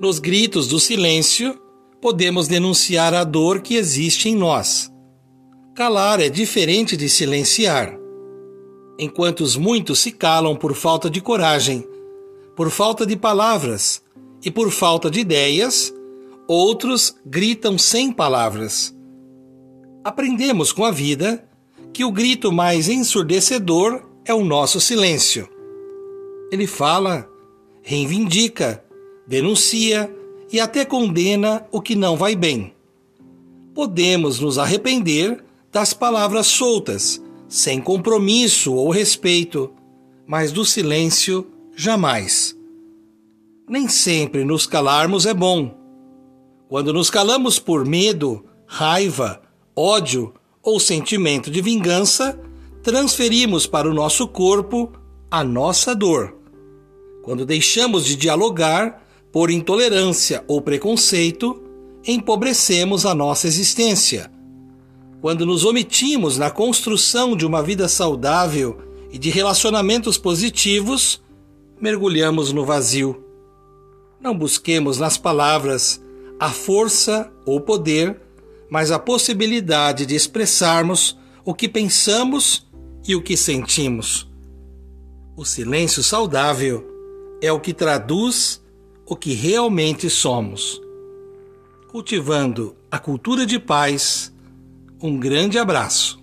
Nos gritos do silêncio, podemos denunciar a dor que existe em nós. Calar é diferente de silenciar. Enquanto muitos se calam por falta de coragem, por falta de palavras e por falta de ideias, outros gritam sem palavras. Aprendemos com a vida que o grito mais ensurdecedor é o nosso silêncio. Ele fala, reivindica, denuncia e até condena o que não vai bem. Podemos nos arrepender das palavras soltas, sem compromisso ou respeito, mas do silêncio jamais. Nem sempre nos calarmos é bom. Quando nos calamos por medo, raiva, ódio ou sentimento de vingança, transferimos para o nosso corpo a nossa dor. Quando deixamos de dialogar por intolerância ou preconceito, empobrecemos a nossa existência. Quando nos omitimos na construção de uma vida saudável e de relacionamentos positivos, mergulhamos no vazio. Não busquemos nas palavras a força ou poder mas a possibilidade de expressarmos o que pensamos e o que sentimos. O silêncio saudável é o que traduz o que realmente somos. Cultivando a cultura de paz, um grande abraço.